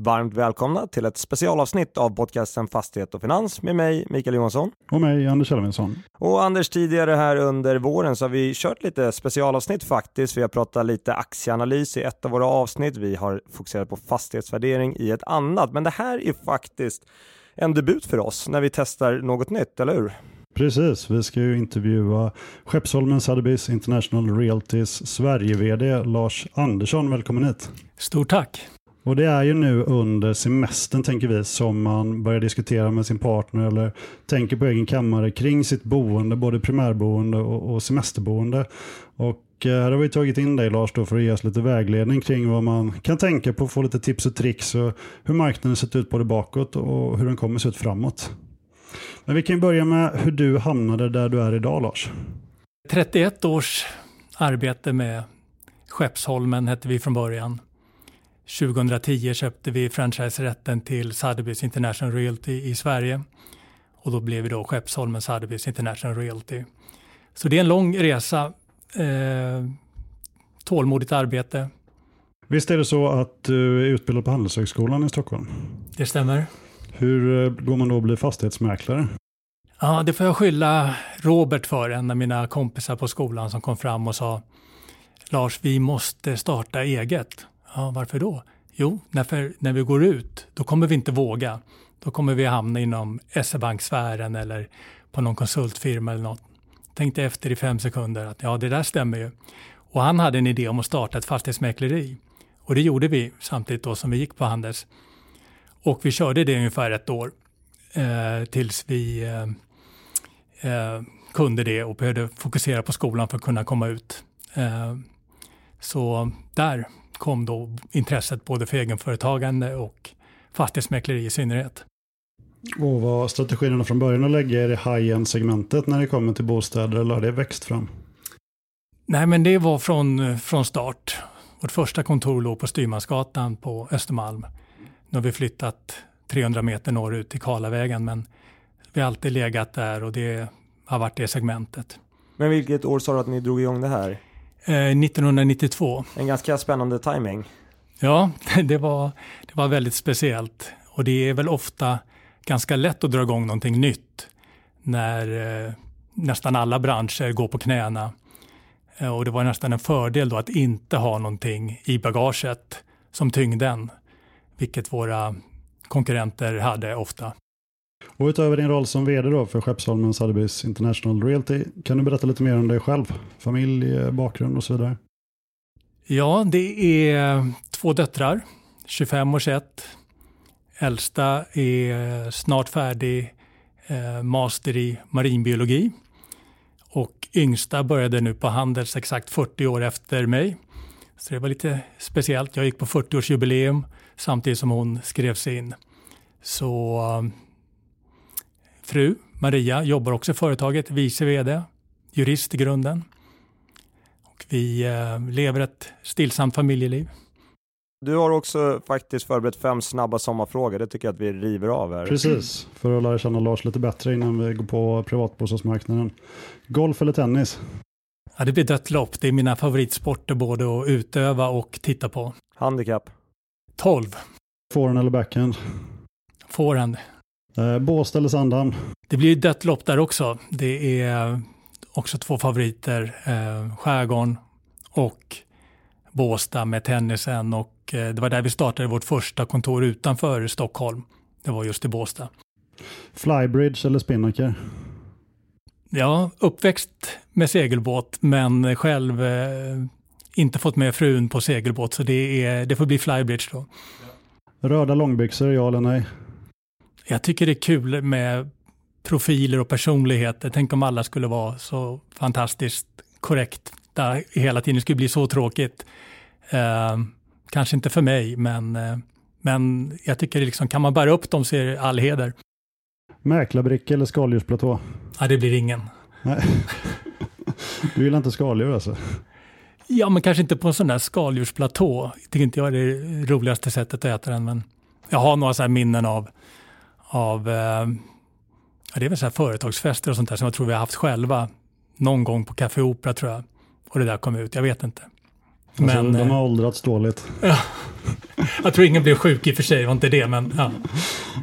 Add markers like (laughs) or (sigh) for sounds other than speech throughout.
Varmt välkomna till ett specialavsnitt av podcasten Fastighet och Finans med mig Mikael Johansson. Och mig Anders Elfvinsson. Och Anders, tidigare här under våren så har vi kört lite specialavsnitt faktiskt. Vi har pratat lite aktieanalys i ett av våra avsnitt. Vi har fokuserat på fastighetsvärdering i ett annat. Men det här är faktiskt en debut för oss när vi testar något nytt, eller hur? Precis, vi ska ju intervjua Skeppsholmen Sotheby's International Realtys Sverige-VD Lars Andersson. Välkommen hit. Stort tack. Och det är ju nu under semestern tänker vi som man börjar diskutera med sin partner eller tänker på egen kammare kring sitt boende, både primärboende och, och semesterboende. Och eh, här har vi tagit in dig Lars då för att ge oss lite vägledning kring vad man kan tänka på, få lite tips och tricks och hur marknaden sett ut både bakåt och hur den kommer se ut framåt. Men vi kan börja med hur du hamnade där du är idag Lars. 31 års arbete med Skeppsholmen hette vi från början. 2010 köpte vi franchiserätten till Sotheby's International Realty i Sverige och då blev vi då Skeppsholmen Sotheby's International Realty. Så det är en lång resa, eh, tålmodigt arbete. Visst är det så att du är utbildad på Handelshögskolan i Stockholm? Det stämmer. Hur eh, går man då att bli fastighetsmäklare? Ja, det får jag skylla Robert för, en av mina kompisar på skolan som kom fram och sa Lars, vi måste starta eget. Ja, varför då? Jo, när, när vi går ut, då kommer vi inte våga. Då kommer vi hamna inom SE-banksfären eller på någon konsultfirma eller något. Tänkte efter i fem sekunder att ja, det där stämmer ju. Och han hade en idé om att starta ett fastighetsmäkleri. Och det gjorde vi samtidigt då som vi gick på Handels. Och vi körde det ungefär ett år eh, tills vi eh, eh, kunde det och behövde fokusera på skolan för att kunna komma ut. Eh, så där kom då intresset både för egenföretagande och fastighetsmäkleri i synnerhet. Och var strategierna från början att lägga er i high-end-segmentet när det kommer till bostäder eller har det växt fram? Nej, men det var från, från start. Vårt första kontor låg på Styrmansgatan på Östermalm. Nu har vi flyttat 300 meter norrut till Karlavägen, men vi har alltid legat där och det har varit det segmentet. Men vilket år sa du att ni drog igång det här? 1992. Eh, en ganska spännande timing. Ja, (laughs) det var, det var väldigt speciellt. Och det är väl ofta ganska lätt att dra igång någonting nytt när eh, nästan alla branscher går på knäna. Eh, och det var nästan en fördel då att inte ha någonting i bagaget som tyngde en, vilket våra konkurrenter hade ofta. Och utöver din roll som vd då för Skeppsholmen Sotheby's International Realty, kan du berätta lite mer om dig själv? Familj, eh, bakgrund och så vidare. Ja, det är eh, två döttrar, 25 och 21. Äldsta är eh, snart färdig eh, master i marinbiologi. Och yngsta började nu på Handels exakt 40 år efter mig. Så det var lite speciellt. Jag gick på 40-årsjubileum samtidigt som hon skrevs in. Så fru Maria jobbar också i företaget, vice vd, jurist i grunden. Och vi eh, lever ett stillsamt familjeliv. Du har också faktiskt förberett fem snabba sommarfrågor. Det tycker jag att vi river av här. Precis, för att lära känna Lars lite bättre innan vi går på privatbostadsmarknaden. Golf eller tennis? Ja, det blir dött lopp. Det är mina favoritsporter både att utöva och titta på. Handikapp? 12. Forehand eller backhand? Forehand. Eh, Båstad eller Sandhamn? Det blir dött lopp där också. Det är också två favoriter. Eh, Skärgården och Båstad med tennisen. Och eh, det var där vi startade vårt första kontor utanför Stockholm. Det var just i Båstad. Flybridge eller Spinnaker? Ja, uppväxt med segelbåt men själv eh, inte fått med frun på segelbåt så det, är, det får bli flybridge då. Röda långbyxor, ja eller nej? Jag tycker det är kul med profiler och personligheter. Tänk om alla skulle vara så fantastiskt korrekta hela tiden. Det skulle bli så tråkigt. Eh, kanske inte för mig, men, eh, men jag tycker liksom, kan man bära upp dem så är det all heder. Mäklarbricka eller skaldjursplatå? Ja, det blir ingen. Nej. (laughs) Du gillar inte skaldjur alltså? Ja, men kanske inte på en sån där skaldjursplatå. Jag tycker inte jag är det roligaste sättet att äta den, men jag har några så minnen av av eh, det är väl så här företagsfester och sånt där som jag tror vi har haft själva någon gång på Café Opera tror jag. Och det där kom ut, jag vet inte. Alltså, men, de har åldrats dåligt. (laughs) jag tror ingen blev sjuk i och för sig, var inte det, men ja.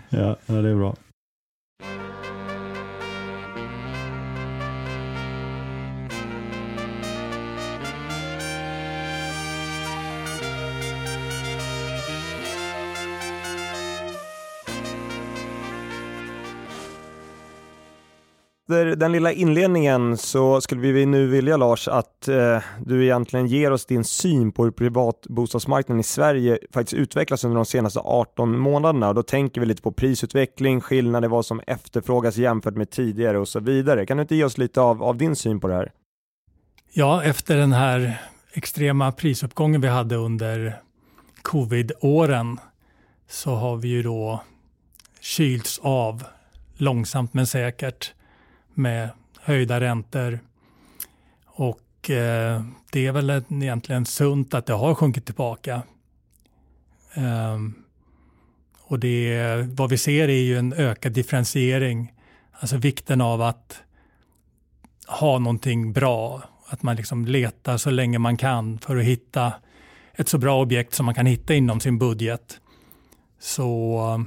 ja, det är bra. Efter den lilla inledningen så skulle vi nu vilja Lars att eh, du egentligen ger oss din syn på hur privatbostadsmarknaden i Sverige faktiskt utvecklas under de senaste 18 månaderna. Och då tänker vi lite på prisutveckling, skillnader, vad som efterfrågas jämfört med tidigare och så vidare. Kan du inte ge oss lite av, av din syn på det här? Ja, efter den här extrema prisuppgången vi hade under covid-åren så har vi ju då kylts av långsamt men säkert med höjda räntor. Och eh, det är väl egentligen sunt att det har sjunkit tillbaka. Eh, och det, vad vi ser är ju en ökad differentiering, alltså vikten av att ha någonting bra, att man liksom letar så länge man kan för att hitta ett så bra objekt som man kan hitta inom sin budget. Så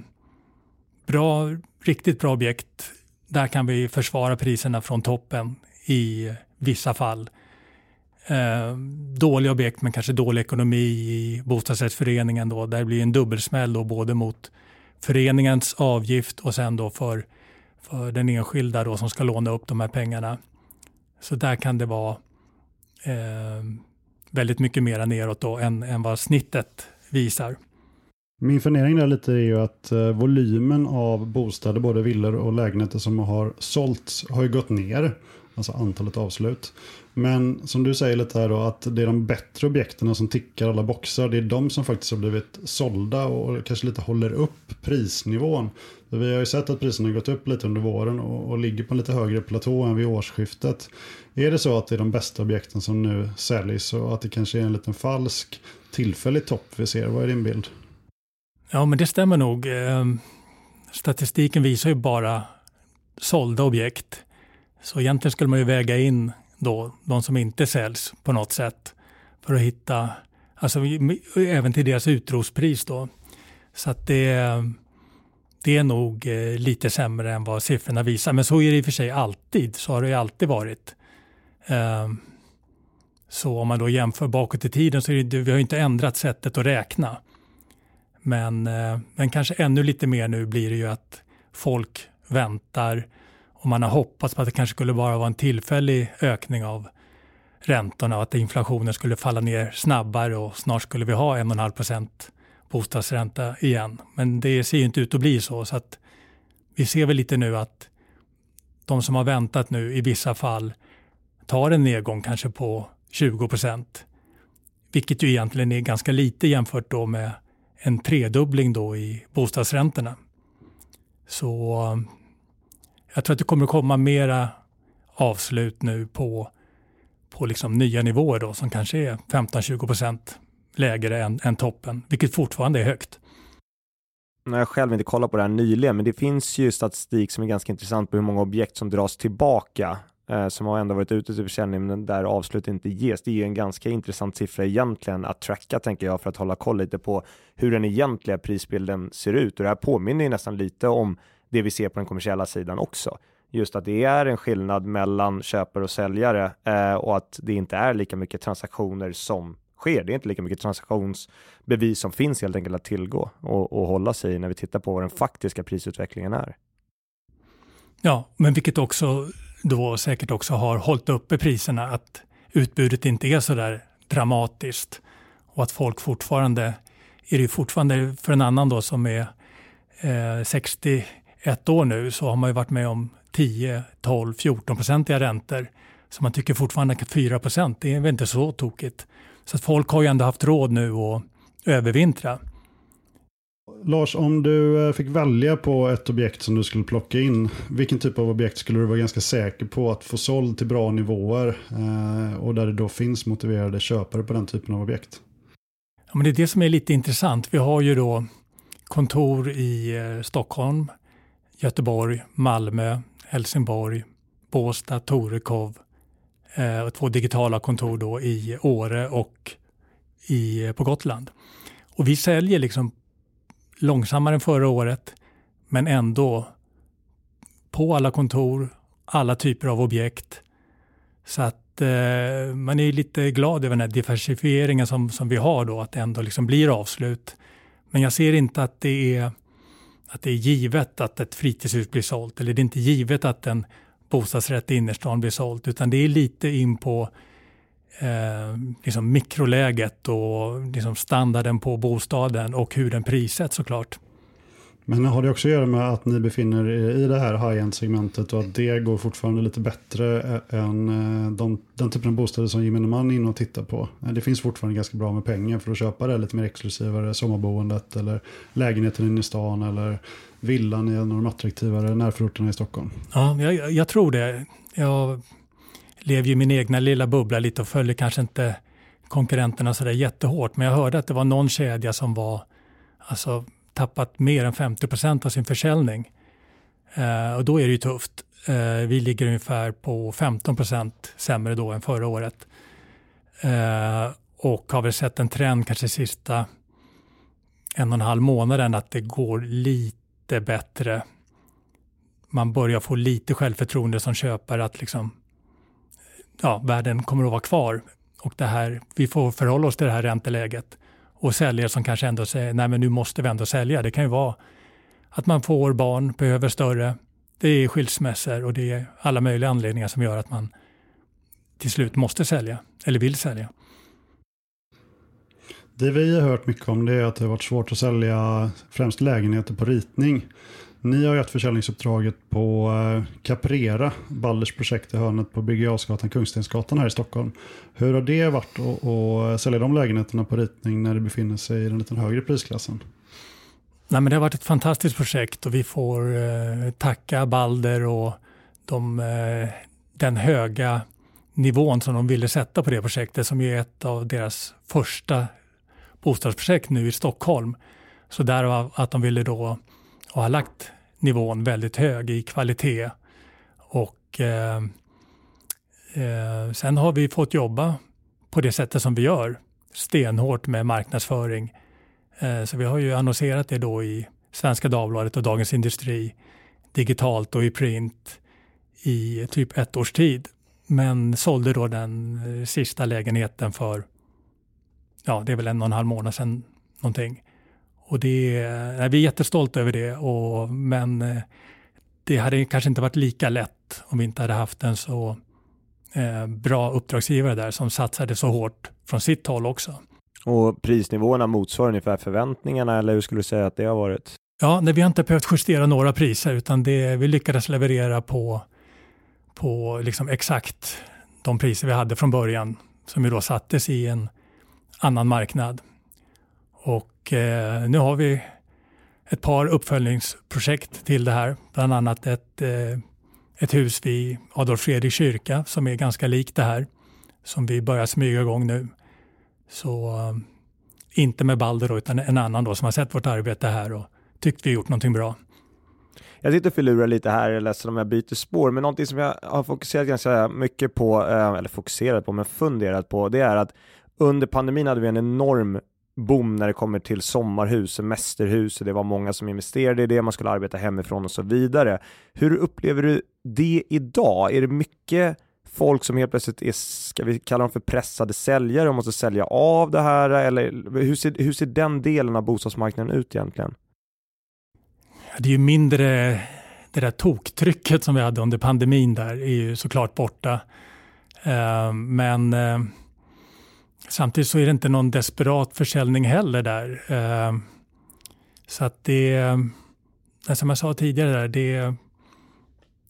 bra, riktigt bra objekt där kan vi försvara priserna från toppen i vissa fall. Eh, dåliga objekt men kanske dålig ekonomi i bostadsrättsföreningen då, där blir en dubbelsmäll då både mot föreningens avgift och sen då för, för den enskilda då som ska låna upp de här pengarna. Så där kan det vara eh, väldigt mycket mera neråt då än, än vad snittet visar. Min fundering där lite är ju att eh, volymen av bostäder, både villor och lägenheter som har sålts har ju gått ner. Alltså antalet avslut. Men som du säger lite här då att det är de bättre objekten som tickar alla boxar. Det är de som faktiskt har blivit sålda och kanske lite håller upp prisnivån. Vi har ju sett att priserna har gått upp lite under våren och, och ligger på en lite högre platå än vid årsskiftet. Är det så att det är de bästa objekten som nu säljs och att det kanske är en liten falsk tillfällig topp vi ser? Vad är din bild? Ja, men det stämmer nog. Eh, statistiken visar ju bara sålda objekt. Så egentligen skulle man ju väga in då de som inte säljs på något sätt för att hitta, alltså även till deras utrospris då. Så att det, det är nog eh, lite sämre än vad siffrorna visar. Men så är det i och för sig alltid, så har det ju alltid varit. Eh, så om man då jämför bakåt i tiden så är det, vi har inte ändrat sättet att räkna. Men, eh, men kanske ännu lite mer nu blir det ju att folk väntar och man har hoppats på att det kanske skulle bara vara en tillfällig ökning av räntorna och att inflationen skulle falla ner snabbare och snart skulle vi ha 1,5 procent bostadsränta igen. Men det ser ju inte ut att bli så. så att vi ser väl lite nu att de som har väntat nu i vissa fall tar en nedgång kanske på 20 procent. Vilket ju egentligen är ganska lite jämfört då med en tredubbling då i bostadsräntorna. Så eh, jag tror att det kommer att komma mera avslut nu på, på liksom nya nivåer då, som kanske är 15-20 procent lägre än, än toppen, vilket fortfarande är högt. Jag har själv inte kollat på det här nyligen, men det finns ju statistik som är ganska intressant på hur många objekt som dras tillbaka Eh, som har ändå varit ute till försäljning men där avslut inte ges. Det är ju en ganska intressant siffra egentligen att tracka tänker jag för att hålla koll lite på hur den egentliga prisbilden ser ut och det här påminner ju nästan lite om det vi ser på den kommersiella sidan också. Just att det är en skillnad mellan köpare och säljare eh, och att det inte är lika mycket transaktioner som sker. Det är inte lika mycket transaktionsbevis som finns helt enkelt att tillgå och, och hålla sig i när vi tittar på vad den faktiska prisutvecklingen är. Ja, men vilket också då säkert också har hållit uppe priserna, att utbudet inte är så där dramatiskt och att folk fortfarande, är det fortfarande för en annan då som är eh, 61 år nu så har man ju varit med om 10, 12, 14 procentiga räntor. Så man tycker fortfarande att 4 procent, det är väl inte så tokigt. Så att folk har ju ändå haft råd nu att övervintra. Lars, om du eh, fick välja på ett objekt som du skulle plocka in, vilken typ av objekt skulle du vara ganska säker på att få såld till bra nivåer eh, och där det då finns motiverade köpare på den typen av objekt? Ja, men det är det som är lite intressant. Vi har ju då kontor i eh, Stockholm, Göteborg, Malmö, Helsingborg, Båstad, Torekov, och två digitala kontor då i Åre och i, på Gotland. Och vi säljer liksom långsammare än förra året men ändå på alla kontor, alla typer av objekt. Så att eh, man är lite glad över den här diversifieringen som, som vi har då, att det ändå liksom blir avslut. Men jag ser inte att det är att det är givet att ett fritidshus blir sålt eller det är inte givet att en bostadsrätt i innerstan blir sålt utan det är lite in på eh, liksom mikroläget och liksom standarden på bostaden och hur den prissätts såklart. Men har det också att göra med att ni befinner er i det här high-end-segmentet och att det går fortfarande lite bättre än eh, de, den typen av bostäder som gemene man är inne och tittar på? Eh, det finns fortfarande ganska bra med pengar för att köpa det lite mer exklusivare sommarboendet eller lägenheten inne i stan eller villan i en av de attraktivare närförorterna i Stockholm. Ja, jag, jag tror det. Jag lever ju min egna lilla bubbla lite och följer kanske inte konkurrenterna sådär jättehårt. Men jag hörde att det var någon kedja som var alltså, tappat mer än 50 procent av sin försäljning. Eh, och då är det ju tufft. Eh, vi ligger ungefär på 15 procent sämre då än förra året. Eh, och har väl sett en trend kanske sista en och en halv månaden att det går lite bättre. Man börjar få lite självförtroende som köpare att liksom, ja, världen kommer att vara kvar. Och det här, vi får förhålla oss till det här ränteläget och säljare som kanske ändå säger nej men nu måste vi ändå sälja. Det kan ju vara att man får barn, behöver större. Det är skilsmässor och det är alla möjliga anledningar som gör att man till slut måste sälja eller vill sälja. Det vi har hört mycket om det är att det har varit svårt att sälja främst lägenheter på ritning. Ni har ju ett försäljningsuppdraget på eh, Caprera, Ballers projekt i hörnet på Birger Kungstensgatan här i Stockholm. Hur har det varit att sälja de lägenheterna på ritning när det befinner sig i den lite högre prisklassen? Nej, men det har varit ett fantastiskt projekt och vi får eh, tacka Balder och de, eh, den höga nivån som de ville sätta på det projektet som är ett av deras första bostadsprojekt nu i Stockholm. Så därav att de ville då och har lagt nivån väldigt hög i kvalitet. Och eh, eh, sen har vi fått jobba på det sättet som vi gör, stenhårt med marknadsföring. Eh, så vi har ju annonserat det då i Svenska Dagbladet och Dagens Industri, digitalt och i print i typ ett års tid. Men sålde då den eh, sista lägenheten för, ja det är väl en och en halv månad sedan någonting. Och det, nej, vi är jättestolta över det, och, men eh, det hade kanske inte varit lika lätt om vi inte hade haft en så eh, bra uppdragsgivare där som satsade så hårt från sitt håll också. Och prisnivåerna motsvarar ungefär förväntningarna eller hur skulle du säga att det har varit? Ja, nej, vi har inte behövt justera några priser utan det, vi lyckades leverera på, på liksom exakt de priser vi hade från början som ju då sattes i en annan marknad. Och eh, nu har vi ett par uppföljningsprojekt till det här. Bland annat ett, eh, ett hus vid Adolf Fredriks kyrka som är ganska likt det här. Som vi börjar smyga igång nu. Så eh, inte med Balder då, utan en annan då som har sett vårt arbete här och tyckt vi gjort någonting bra. Jag sitter och filurar lite här, jag är ledsen om jag byter spår, men någonting som jag har fokuserat ganska mycket på, eh, eller fokuserat på, men funderat på, det är att under pandemin hade vi en enorm boom när det kommer till sommarhus, semesterhus, det var många som investerade i det, man skulle arbeta hemifrån och så vidare. Hur upplever du det idag? Är det mycket folk som helt plötsligt är, ska vi kalla dem för pressade säljare och måste sälja av det här eller hur ser, hur ser den delen av bostadsmarknaden ut egentligen? Det är ju mindre, det där toktrycket som vi hade under pandemin där är ju såklart borta. Eh, men eh, Samtidigt så är det inte någon desperat försäljning heller där. Eh, så att det, eh, som jag sa tidigare, det,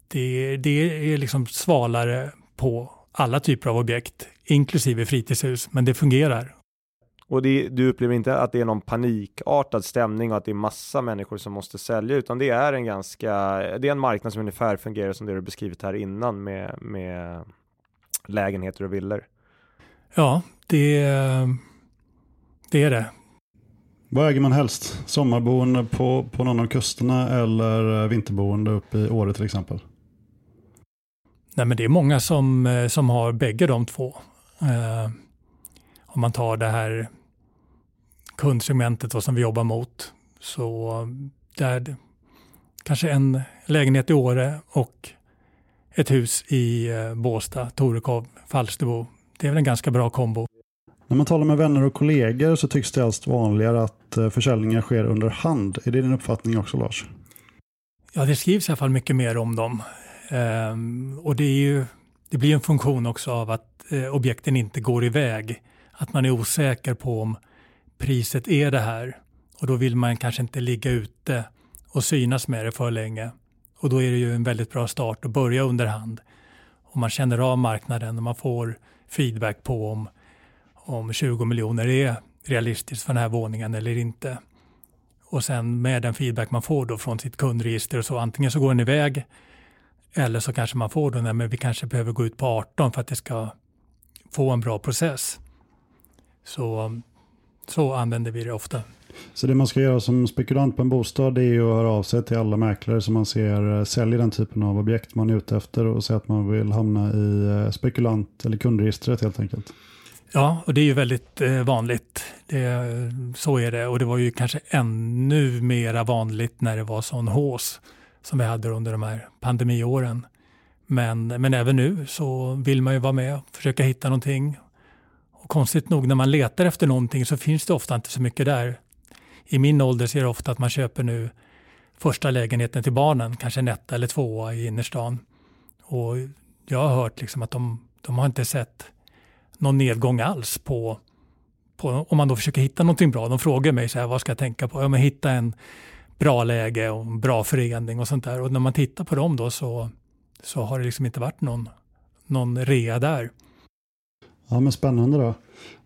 det, det är liksom svalare på alla typer av objekt, inklusive fritidshus, men det fungerar. Och det, du upplever inte att det är någon panikartad stämning och att det är massa människor som måste sälja, utan det är en ganska, det är en marknad som ungefär fungerar som det du beskrivit här innan med, med lägenheter och villor. Ja, det, det är det. Vad äger man helst? Sommarboende på, på någon av kusterna eller vinterboende uppe i Åre till exempel? Nej, men det är många som, som har bägge de två. Eh, om man tar det här kundsegmentet som vi jobbar mot. Så där kanske en lägenhet i Åre och ett hus i eh, Båstad, Torekov, Falsterbo. Det är väl en ganska bra kombo. När man talar med vänner och kollegor så tycks det allt vanligare att eh, försäljningar sker under hand. Är det din uppfattning också Lars? Ja, det skrivs i alla fall mycket mer om dem. Ehm, och det, är ju, det blir en funktion också av att eh, objekten inte går iväg. Att man är osäker på om priset är det här. Och då vill man kanske inte ligga ute och synas med det för länge. Och då är det ju en väldigt bra start att börja under hand. Om man känner av marknaden och man får feedback på om, om 20 miljoner är realistiskt för den här våningen eller inte. Och sen med den feedback man får då från sitt kundregister och så antingen så går den iväg eller så kanske man får då, nej men vi kanske behöver gå ut på 18 för att det ska få en bra process. Så, så använder vi det ofta. Så det man ska göra som spekulant på en bostad det är att höra av sig till alla mäklare som man ser eh, säljer den typen av objekt man är ute efter och säga att man vill hamna i eh, spekulant eller kundregistret helt enkelt. Ja, och det är ju väldigt eh, vanligt. Det, så är det och det var ju kanske ännu mera vanligt när det var sån hås som vi hade under de här pandemiåren. Men, men även nu så vill man ju vara med och försöka hitta någonting. Och konstigt nog när man letar efter någonting så finns det ofta inte så mycket där i min ålder ser jag ofta att man köper nu första lägenheten till barnen, kanske en etta eller tvåa i innerstan. Och jag har hört liksom att de, de har inte sett någon nedgång alls på, på, om man då försöker hitta någonting bra. De frågar mig så här, vad ska jag tänka på? Ja, men hitta en bra läge och en bra förening och sånt där. Och när man tittar på dem då så, så har det liksom inte varit någon, någon rea där. Ja men spännande då.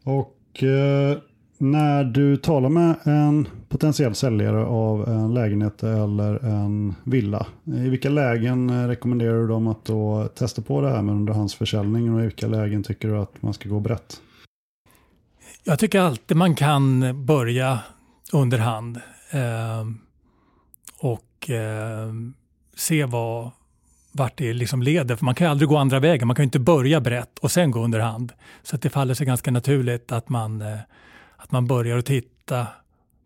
Och eh, när du talar med en potentiell säljare av en lägenhet eller en villa, i vilka lägen rekommenderar du dem att då testa på det här med underhandsförsäljning och i vilka lägen tycker du att man ska gå brett? Jag tycker alltid man kan börja underhand eh, och eh, se vad, vart det liksom leder. För man kan ju aldrig gå andra vägen. Man kan ju inte börja brett och sen gå underhand. Så att det faller sig ganska naturligt att man eh, att man börjar att titta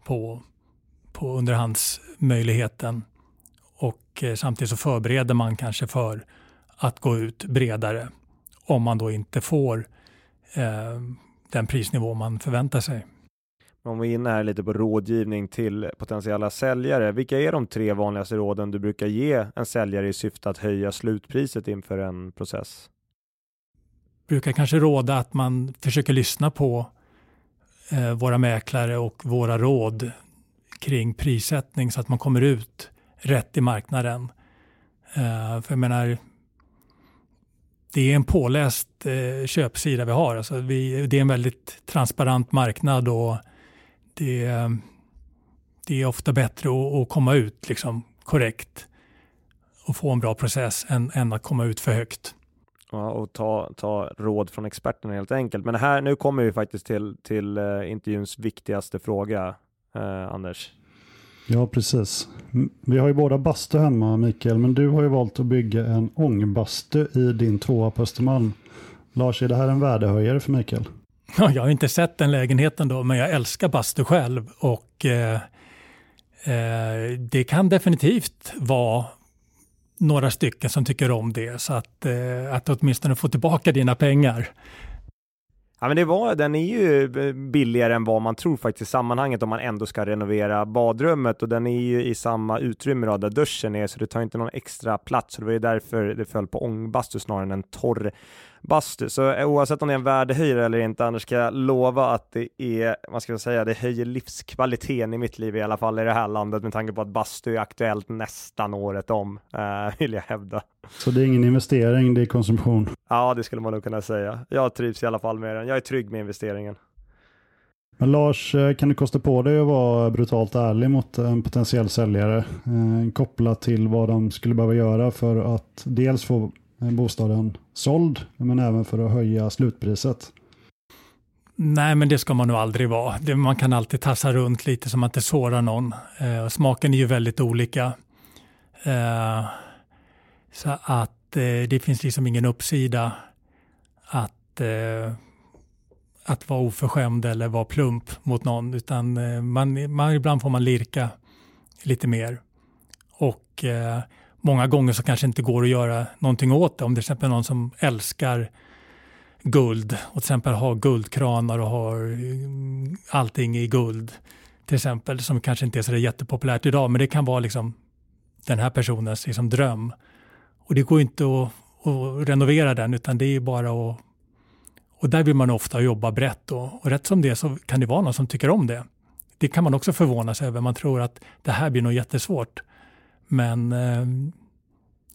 på, på underhandsmöjligheten och eh, samtidigt så förbereder man kanske för att gå ut bredare om man då inte får eh, den prisnivå man förväntar sig. Om vi är inne här lite på rådgivning till potentiella säljare, vilka är de tre vanligaste råden du brukar ge en säljare i syfte att höja slutpriset inför en process? brukar kanske råda att man försöker lyssna på Eh, våra mäklare och våra råd kring prissättning så att man kommer ut rätt i marknaden. Eh, för jag menar, det är en påläst eh, köpsida vi har. Alltså vi, det är en väldigt transparent marknad och det, det är ofta bättre att, att komma ut liksom, korrekt och få en bra process än, än att komma ut för högt. Ja, och ta, ta råd från experterna helt enkelt. Men här, nu kommer vi faktiskt till, till uh, intervjuns viktigaste fråga, uh, Anders. Ja, precis. Vi har ju båda bastu hemma, Mikael, men du har ju valt att bygga en ångbastu i din tvåa på Östermalm. Lars, är det här en värdehöjare för Mikael? Ja, jag har inte sett den lägenheten då, men jag älskar bastu själv och eh, eh, det kan definitivt vara några stycken som tycker om det så att, eh, att åtminstone få tillbaka dina pengar. Ja, men det var, den är ju eh, billigare än vad man tror faktiskt i sammanhanget om man ändå ska renovera badrummet och den är ju i samma utrymme då, där duschen är så det tar inte någon extra plats. Så det var ju därför det föll på ångbastu snarare än en torr bastu. Så eh, oavsett om det är en värdehöjare eller inte, Anders, ska jag lova att det är, vad ska jag säga, det höjer livskvaliteten i mitt liv i alla fall i det här landet med tanke på att bastu är aktuellt nästan året om, eh, vill jag hävda. Så det är ingen investering, det är konsumtion? Ja, det skulle man nog kunna säga. Jag trivs i alla fall med den. Jag är trygg med investeringen. Men Lars, eh, kan du kosta på dig att vara brutalt ärlig mot en potentiell säljare eh, kopplat till vad de skulle behöva göra för att dels få bostaden såld, men även för att höja slutpriset. Nej, men det ska man nog aldrig vara. man kan alltid tassa runt lite så man inte sårar någon. Eh, smaken är ju väldigt olika. Eh, så att eh, det finns liksom ingen uppsida att, eh, att vara oförskämd eller vara plump mot någon, utan eh, man, man, ibland får man lirka lite mer. Och eh, många gånger så kanske inte går att göra någonting åt det. Om det är till exempel någon som älskar guld och till exempel har guldkranar och har eh, allting i guld till exempel som kanske inte är så jättepopulärt idag men det kan vara liksom den här personens liksom dröm. Och det går inte att, att renovera den utan det är bara att och där vill man ofta jobba brett och, och rätt som det så kan det vara någon som tycker om det. Det kan man också förvåna sig över. Man tror att det här blir nog jättesvårt. Men eh,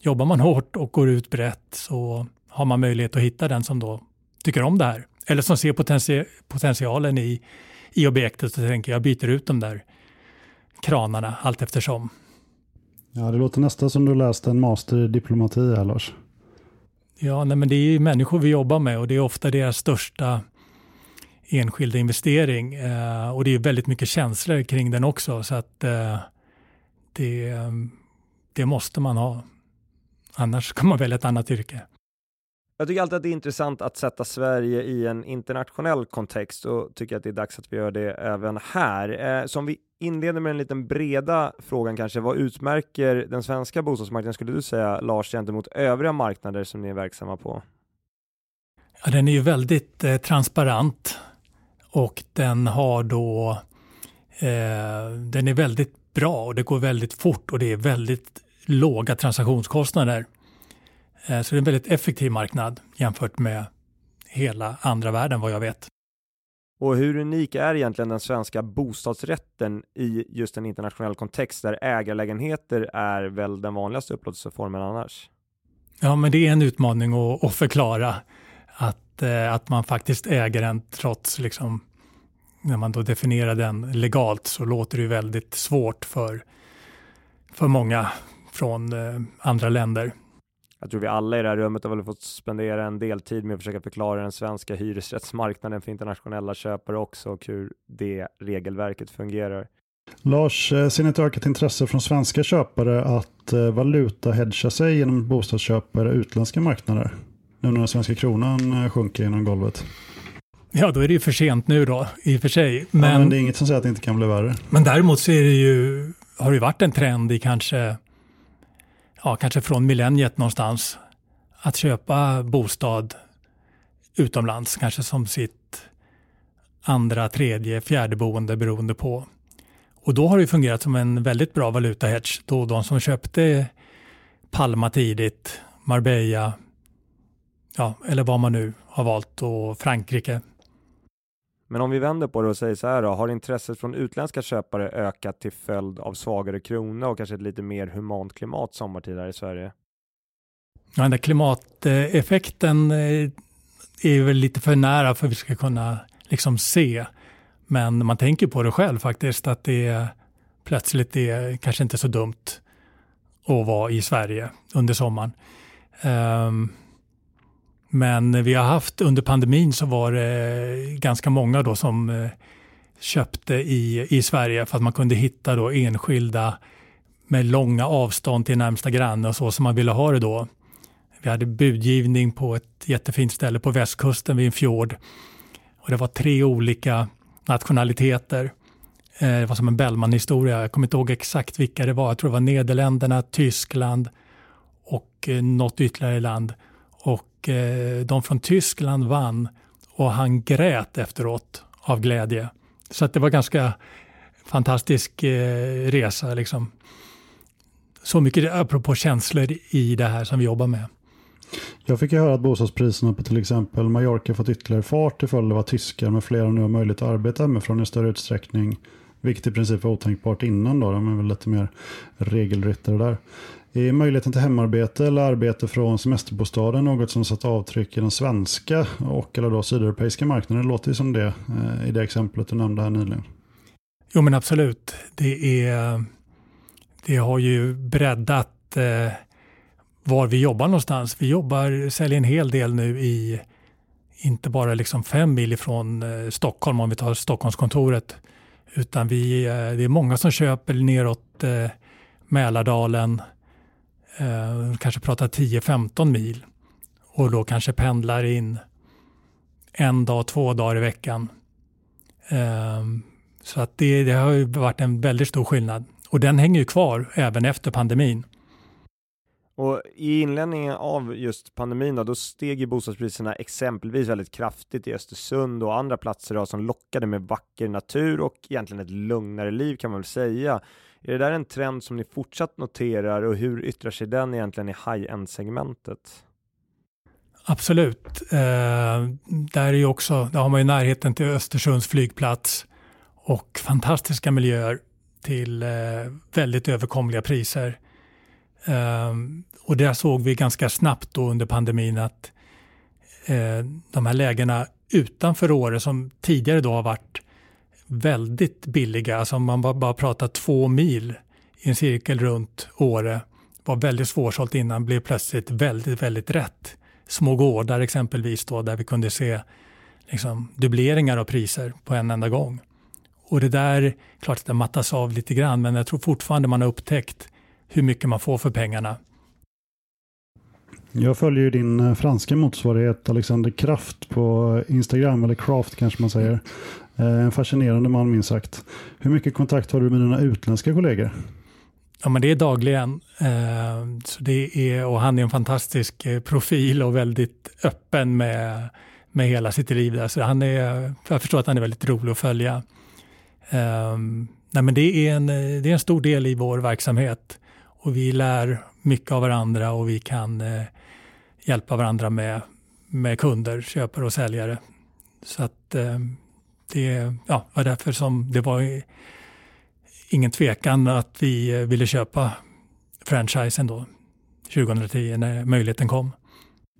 jobbar man hårt och går ut brett så har man möjlighet att hitta den som då tycker om det här. Eller som ser potenti potentialen i, i objektet och tänker jag byter ut de där kranarna allt eftersom. Ja, det låter nästan som du läste en master i diplomati här Lars. Ja, nej, men det är människor vi jobbar med och det är ofta deras största enskilda investering. Eh, och det är väldigt mycket känslor kring den också. Så att eh, det, det måste man ha. Annars kan man välja ett annat yrke. Jag tycker alltid att det är intressant att sätta Sverige i en internationell kontext och tycker att det är dags att vi gör det även här. Eh, som vi inleder med den liten breda frågan kanske, vad utmärker den svenska bostadsmarknaden skulle du säga Lars gentemot övriga marknader som ni är verksamma på? Ja, den är ju väldigt eh, transparent och den har då eh, den är väldigt bra och det går väldigt fort och det är väldigt låga transaktionskostnader. Eh, så det är en väldigt effektiv marknad jämfört med hela andra världen vad jag vet. Och hur unik är egentligen den svenska bostadsrätten i just en internationell kontext där ägarlägenheter är väl den vanligaste upplåtelseformen annars? Ja, men det är en utmaning att, att förklara att, eh, att man faktiskt äger den trots liksom när man då definierar den legalt så låter det väldigt svårt för, för många från eh, andra länder. Jag tror vi alla i det här rummet har väl fått spendera en del tid med att försöka förklara den svenska hyresrättsmarknaden för internationella köpare också och hur det regelverket fungerar. Lars, eh, ser ni ett ökat intresse från svenska köpare att eh, valutahedga sig genom bostadsköp på utländska marknader? Nu när den svenska kronan sjunker genom golvet. Ja, då är det ju för sent nu då, i och för sig. Men, ja, men det är inget som säger att det inte kan bli värre. Men däremot så är det ju, har det varit en trend i kanske, ja, kanske från millenniet någonstans, att köpa bostad utomlands, kanske som sitt andra, tredje, fjärde boende beroende på. Och då har det fungerat som en väldigt bra valutahedge då de som köpte Palma tidigt, Marbella, ja, eller vad man nu har valt, och Frankrike men om vi vänder på det och säger så här då, har intresset från utländska köpare ökat till följd av svagare krona och kanske ett lite mer humant klimat sommartid här i Sverige? Ja, den där klimateffekten eh, är väl lite för nära för att vi ska kunna liksom se. Men man tänker på det själv faktiskt, att det är plötsligt är kanske inte så dumt att vara i Sverige under sommaren. Um, men vi har haft under pandemin så var det ganska många då som eh, köpte i, i Sverige för att man kunde hitta då enskilda med långa avstånd till närmsta granne och så som man ville ha det då. Vi hade budgivning på ett jättefint ställe på västkusten vid en fjord. Och det var tre olika nationaliteter. Eh, det var som en Bellman-historia. Jag kommer inte ihåg exakt vilka det var. Jag tror det var Nederländerna, Tyskland och eh, något ytterligare land. Och och eh, de från Tyskland vann och han grät efteråt av glädje. Så att det var ganska fantastisk eh, resa. Liksom. Så mycket apropå känslor i det här som vi jobbar med. Jag fick ju höra att bostadspriserna på till exempel Mallorca fått ytterligare fart till följd av att tyskar med flera nu har möjlighet att arbeta hemifrån i större utsträckning. Vilket i princip var otänkbart innan då, de är väl lite mer regelryttare där. Är möjligheten till hemarbete eller arbete från semesterbostaden något som satt avtryck i den svenska och eller då sydeuropeiska marknaden? Det låter ju som det eh, i det exemplet du nämnde här nyligen. Jo men absolut. Det, är, det har ju breddat eh, var vi jobbar någonstans. Vi jobbar, säljer en hel del nu i, inte bara liksom fem mil ifrån eh, Stockholm om vi tar Stockholmskontoret, utan vi, eh, det är många som köper neråt eh, Mälardalen, eh, kanske pratar 10-15 mil och då kanske pendlar in en dag, två dagar i veckan. Ehm, så att det, det, har ju varit en väldigt stor skillnad. Och den hänger ju kvar även efter pandemin. Och I inledningen av just pandemin då, då steg ju bostadspriserna exempelvis väldigt kraftigt i Östersund och andra platser då, som lockade med vacker natur och egentligen ett lugnare liv kan man väl säga. Är det där en trend som ni fortsatt noterar och hur yttrar sig den egentligen i high-end-segmentet? Absolut. Eh, där, är ju också, där har man ju närheten till Östersunds flygplats och fantastiska miljöer till eh, väldigt överkomliga priser. Ehm, och där såg vi ganska snabbt då under pandemin att eh, de här lägena utanför Åre som tidigare då har varit väldigt billiga, alltså om man bara pratar två mil i en cirkel runt Åre, var väldigt svårsålt innan, blev plötsligt väldigt, väldigt rätt. Små gårdar exempelvis då, där vi kunde se liksom, dubbleringar av priser på en enda gång. Och det där, klart att det mattas av lite grann, men jag tror fortfarande man har upptäckt hur mycket man får för pengarna. Jag följer ju din eh, franska motsvarighet Alexander Kraft på Instagram, eller Craft kanske man säger. Eh, en fascinerande man minst sagt. Hur mycket kontakt har du med dina utländska kollegor? Ja, men det är dagligen. Eh, så det är, och han är en fantastisk profil och väldigt öppen med, med hela sitt liv. Där. Så han är, jag förstår att han är väldigt rolig att följa. Nej, men det, är en, det är en stor del i vår verksamhet och vi lär mycket av varandra och vi kan eh, hjälpa varandra med, med kunder, köpare och säljare. Så att eh, det ja, var därför som det var ingen tvekan att vi eh, ville köpa franchisen då 2010 när möjligheten kom.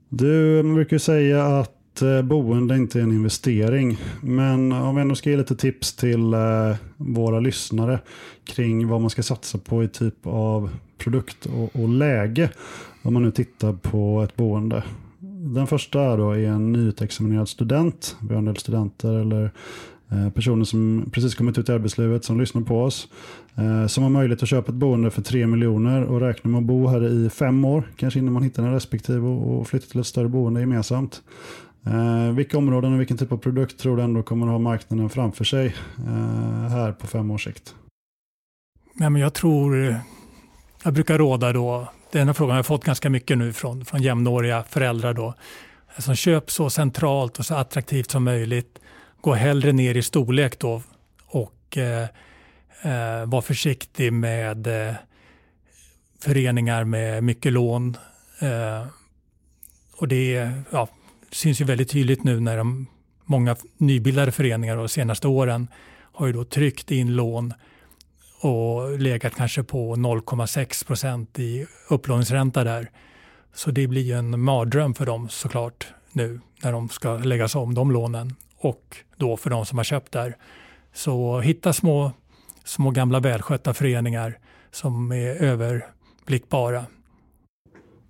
Du brukar säga att eh, boende inte är en investering. Men om vi ändå ska ge lite tips till eh, våra lyssnare kring vad man ska satsa på i typ av produkt och, och läge om man nu tittar på ett boende. Den första är då är en nyutexaminerad student. Vi har en del studenter eller eh, personer som precis kommit ut i arbetslivet som lyssnar på oss. Eh, som har möjlighet att köpa ett boende för 3 miljoner och räknar med att bo här i fem år. Kanske innan man hittar en respektive och flyttar till ett större boende gemensamt. Eh, vilka områden och vilken typ av produkt tror du ändå kommer att ha marknaden framför sig eh, här på fem års sikt? Ja, men jag tror, jag brukar råda då den här frågan har jag fått ganska mycket nu från, från jämnåriga föräldrar. Då. Alltså, köp så centralt och så attraktivt som möjligt. Gå hellre ner i storlek då och eh, eh, var försiktig med eh, föreningar med mycket lån. Eh, och det ja, syns ju väldigt tydligt nu när de, många nybildade föreningar de senaste åren har ju då tryckt in lån och legat kanske på 0,6 procent i upplåningsränta där. Så det blir ju en mardröm för dem såklart nu när de ska läggas om de lånen och då för de som har köpt där. Så hitta små, små gamla välskötta föreningar som är överblickbara.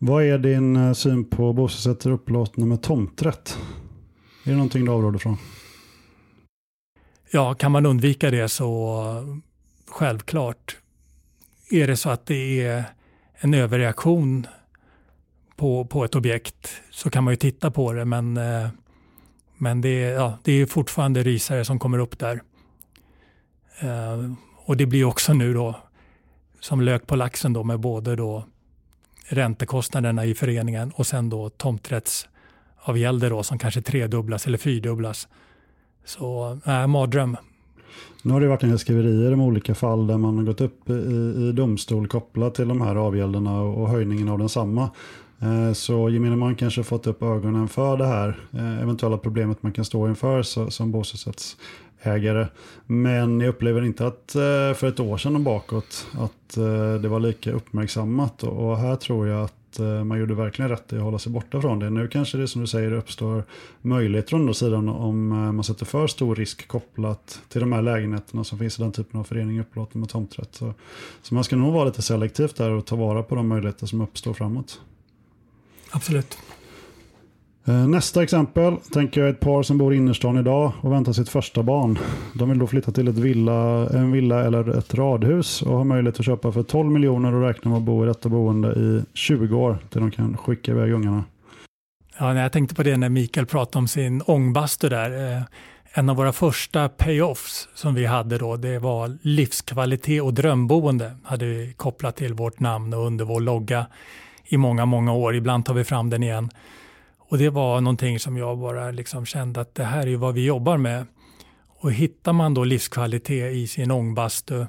Vad är din eh, syn på bostadsrätter upplåtna med tomträtt? Är det någonting du avråder från? Ja, kan man undvika det så självklart. Är det så att det är en överreaktion på, på ett objekt så kan man ju titta på det men, eh, men det, ja, det är fortfarande risare som kommer upp där. Eh, och det blir också nu då som lök på laxen då med både då räntekostnaderna i föreningen och sen då tomträttsavgälder då som kanske tredubblas eller fyrdubblas. Så äh, mardröm nu har det varit en del skriverier om olika fall där man har gått upp i, i domstol kopplat till de här avgälderna och höjningen av densamma. Eh, så gemene man kanske fått upp ögonen för det här eh, eventuella problemet man kan stå inför som bostadsrätts ägare. Men jag upplever inte att eh, för ett år sedan och bakåt att eh, det var lika uppmärksammat och här tror jag att eh, man gjorde verkligen rätt i att hålla sig borta från det. Nu kanske det som du säger uppstår möjligheter från andra sidan om man sätter för stor risk kopplat till de här lägenheterna som finns i den typen av förening upplåten med tomträtt. Så, så man ska nog vara lite selektivt där och ta vara på de möjligheter som uppstår framåt. Absolut. Eh, nästa exempel tänker jag ett par som bor i innerstan idag och väntar sitt första barn. De vill då flytta till ett villa, en villa eller ett radhus och har möjlighet att köpa för 12 miljoner och räkna med att bo i detta boende i 20 år till de kan skicka iväg ungarna. Ja, jag tänkte på det när Mikael pratade om sin ångbastu där. Eh, en av våra första payoffs som vi hade då, det var livskvalitet och drömboende. Hade vi kopplat till vårt namn och under vår logga i många, många år. Ibland tar vi fram den igen. Och det var någonting som jag bara liksom kände att det här är vad vi jobbar med. Och hittar man då livskvalitet i sin ångbastu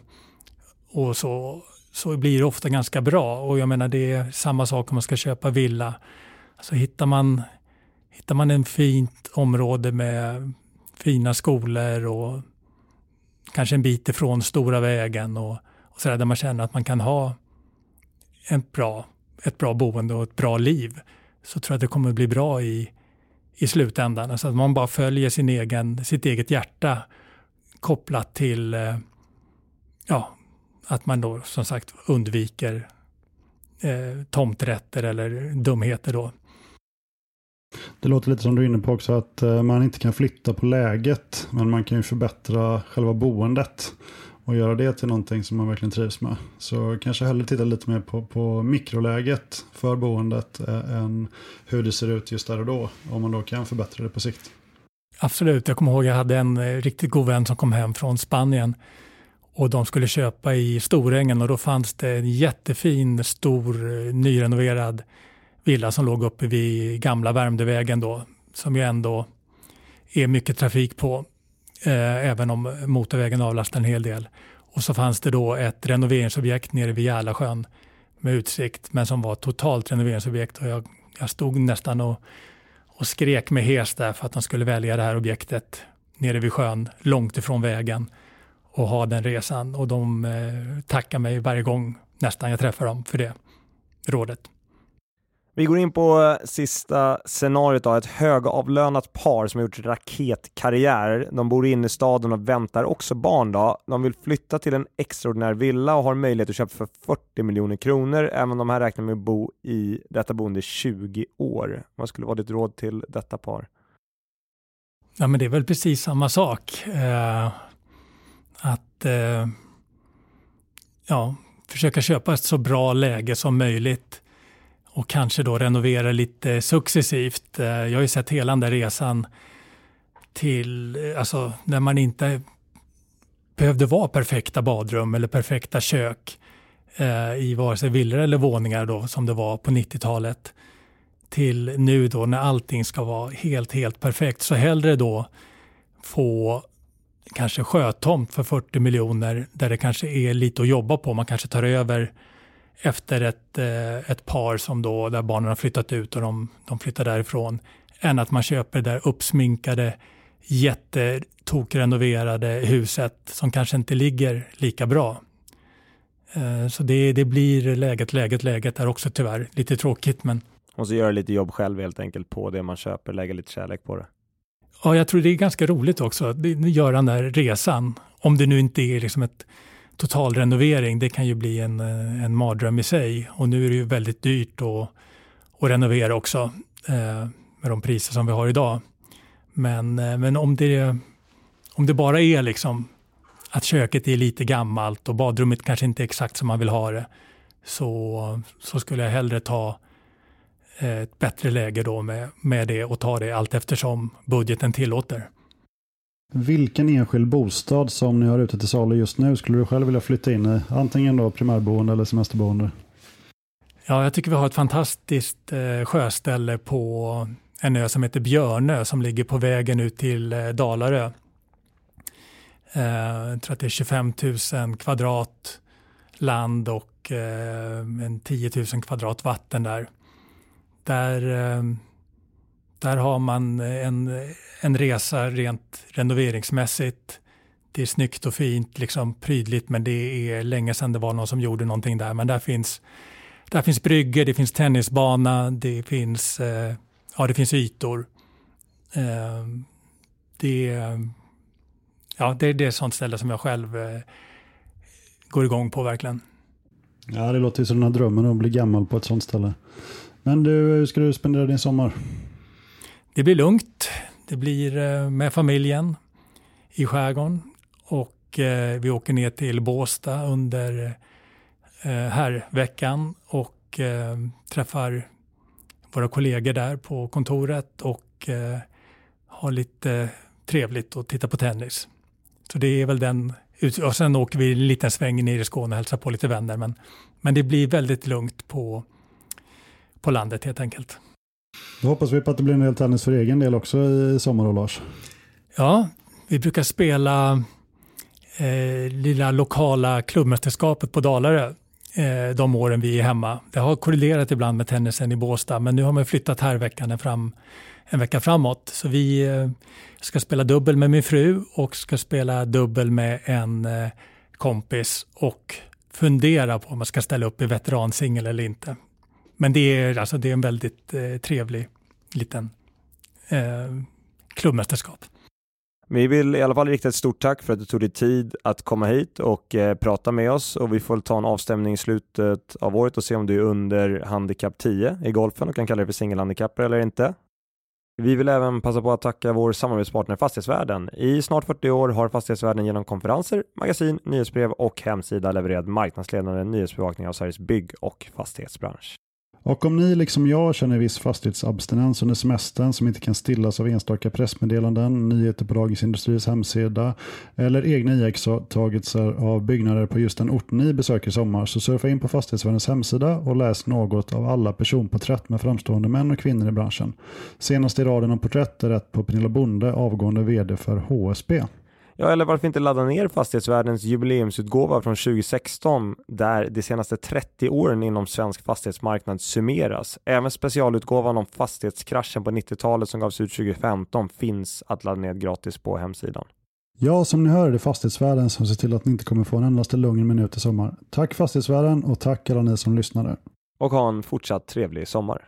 och så, så blir det ofta ganska bra. Och jag menar det är samma sak om man ska köpa villa. Alltså hittar man, hittar man en fint område med fina skolor och kanske en bit ifrån stora vägen och, och så där, där man känner att man kan ha en bra, ett bra boende och ett bra liv så tror jag att det kommer att bli bra i, i slutändan. Alltså att man bara följer sin egen, sitt eget hjärta kopplat till eh, ja, att man då som sagt undviker eh, tomträtter eller dumheter då. Det låter lite som du är inne på också att eh, man inte kan flytta på läget men man kan ju förbättra själva boendet och göra det till någonting som man verkligen trivs med. Så kanske hellre titta lite mer på, på mikroläget för boendet eh, än hur det ser ut just där och då om man då kan förbättra det på sikt. Absolut, jag kommer ihåg jag hade en eh, riktigt god vän som kom hem från Spanien och de skulle köpa i Storängen och då fanns det en jättefin stor eh, nyrenoverad villa som låg uppe vid gamla Värmdövägen då, som ju ändå är mycket trafik på, eh, även om motorvägen avlastar en hel del. Och så fanns det då ett renoveringsobjekt nere vid Järlasjön med utsikt, men som var totalt renoveringsobjekt. Och jag, jag stod nästan och, och skrek med hes där för att de skulle välja det här objektet nere vid sjön, långt ifrån vägen och ha den resan. Och de eh, tackar mig varje gång nästan jag träffar dem för det rådet. Vi går in på eh, sista scenariot då, ett högavlönat par som har gjort raketkarriär. De bor inne i staden och väntar också barn då. De vill flytta till en extraordinär villa och har möjlighet att köpa för 40 miljoner kronor, även om de här räknar med att bo i detta boende i 20 år. Vad skulle vara ditt råd till detta par? Ja, men det är väl precis samma sak. Eh, att eh, ja, försöka köpa ett så bra läge som möjligt och kanske då renovera lite successivt. Eh, jag har ju sett hela den där resan till, eh, alltså när man inte behövde vara perfekta badrum eller perfekta kök eh, i vare sig villor eller våningar då som det var på 90-talet till nu då när allting ska vara helt, helt perfekt. Så hellre då få kanske sjötomt för 40 miljoner där det kanske är lite att jobba på. Man kanske tar över efter ett, eh, ett par som då, där barnen har flyttat ut och de, de flyttar därifrån, än att man köper det där uppsminkade, jättetokranoverade huset som kanske inte ligger lika bra. Eh, så det, det blir läget, läget, läget är också tyvärr. Lite tråkigt men... Och så göra lite jobb själv helt enkelt på det man köper, lägga lite kärlek på det. Ja, jag tror det är ganska roligt också att göra den där resan. Om det nu inte är liksom ett totalrenovering, det kan ju bli en, eh, en mardröm i sig. Och nu är det ju väldigt dyrt att, att renovera också eh, med de priser som vi har idag. Men, eh, men om, det, om det bara är liksom att köket är lite gammalt och badrummet kanske inte är exakt som man vill ha det, så, så skulle jag hellre ta eh, ett bättre läge då med, med det och ta det allt eftersom budgeten tillåter. Vilken enskild bostad som ni har ute till salu just nu skulle du själv vilja flytta in i? Antingen då primärboende eller semesterboende? Ja, jag tycker vi har ett fantastiskt eh, sjöställe på en ö som heter Björnö som ligger på vägen ut till eh, Dalarö. Eh, jag tror att det är 25 000 kvadrat land och eh, en 10 000 kvadrat vatten där. Där eh, där har man eh, en, en resa rent renoveringsmässigt. Det är snyggt och fint, liksom prydligt, men det är länge sedan det var någon som gjorde någonting där. Men där finns, där finns bryggor, det finns tennisbana, det finns, eh, ja, det finns ytor. Eh, det, ja, det, det är ett sånt ställe som jag själv eh, går igång på verkligen. Ja, det låter ju som den här drömmen att bli gammal på ett sånt ställe. Men du, hur ska du spendera din sommar? Det blir lugnt. Det blir eh, med familjen i skärgården och eh, vi åker ner till Båsta under eh, här veckan och träffar våra kollegor där på kontoret och har lite trevligt och titta på tennis. Så det är väl den, och sen åker vi en liten sväng ner i Skåne och hälsar på lite vänner. Men, men det blir väldigt lugnt på, på landet helt enkelt. Då hoppas vi på att det blir en del tennis för egen del också i sommar och Lars. Ja, vi brukar spela eh, lilla lokala klubbmästerskapet på Dalarö eh, de åren vi är hemma. Det har korrelerat ibland med tennisen i Båstad men nu har man flyttat här veckan fram, en vecka framåt. Så vi eh, ska spela dubbel med min fru och ska spela dubbel med en eh, kompis och fundera på om man ska ställa upp i veteransingel eller inte. Men det är, alltså, det är en väldigt eh, trevlig liten eh, klubbmästerskap. Vi vill i alla fall rikta ett stort tack för att du tog dig tid att komma hit och eh, prata med oss och vi får ta en avstämning i slutet av året och se om du är under handikapp 10 i golfen och kan kalla dig för singelhandikappare eller inte. Vi vill även passa på att tacka vår samarbetspartner Fastighetsvärlden. I snart 40 år har Fastighetsvärlden genom konferenser, magasin, nyhetsbrev och hemsida levererat marknadsledande nyhetsbevakning av Sveriges bygg och fastighetsbransch. Och om ni liksom jag känner viss fastighetsabstinens under semestern som inte kan stillas av enstaka pressmeddelanden, nyheter på Dagens Industris hemsida eller egna iakttagelser av byggnader på just den ort ni besöker i sommar så surfa in på Fastighetsvärdens hemsida och läs något av alla personporträtt med framstående män och kvinnor i branschen. Senast i raden av porträtt är ett på Pernilla Bonde, avgående vd för HSB. Ja, eller varför inte ladda ner Fastighetsvärdens jubileumsutgåva från 2016 där de senaste 30 åren inom svensk fastighetsmarknad summeras. Även specialutgåvan om fastighetskraschen på 90-talet som gavs ut 2015 finns att ladda ner gratis på hemsidan. Ja, som ni hör är det Fastighetsvärden som ser till att ni inte kommer få en endaste lugn minut i sommar. Tack Fastighetsvärden och tack alla ni som lyssnade. Och ha en fortsatt trevlig sommar.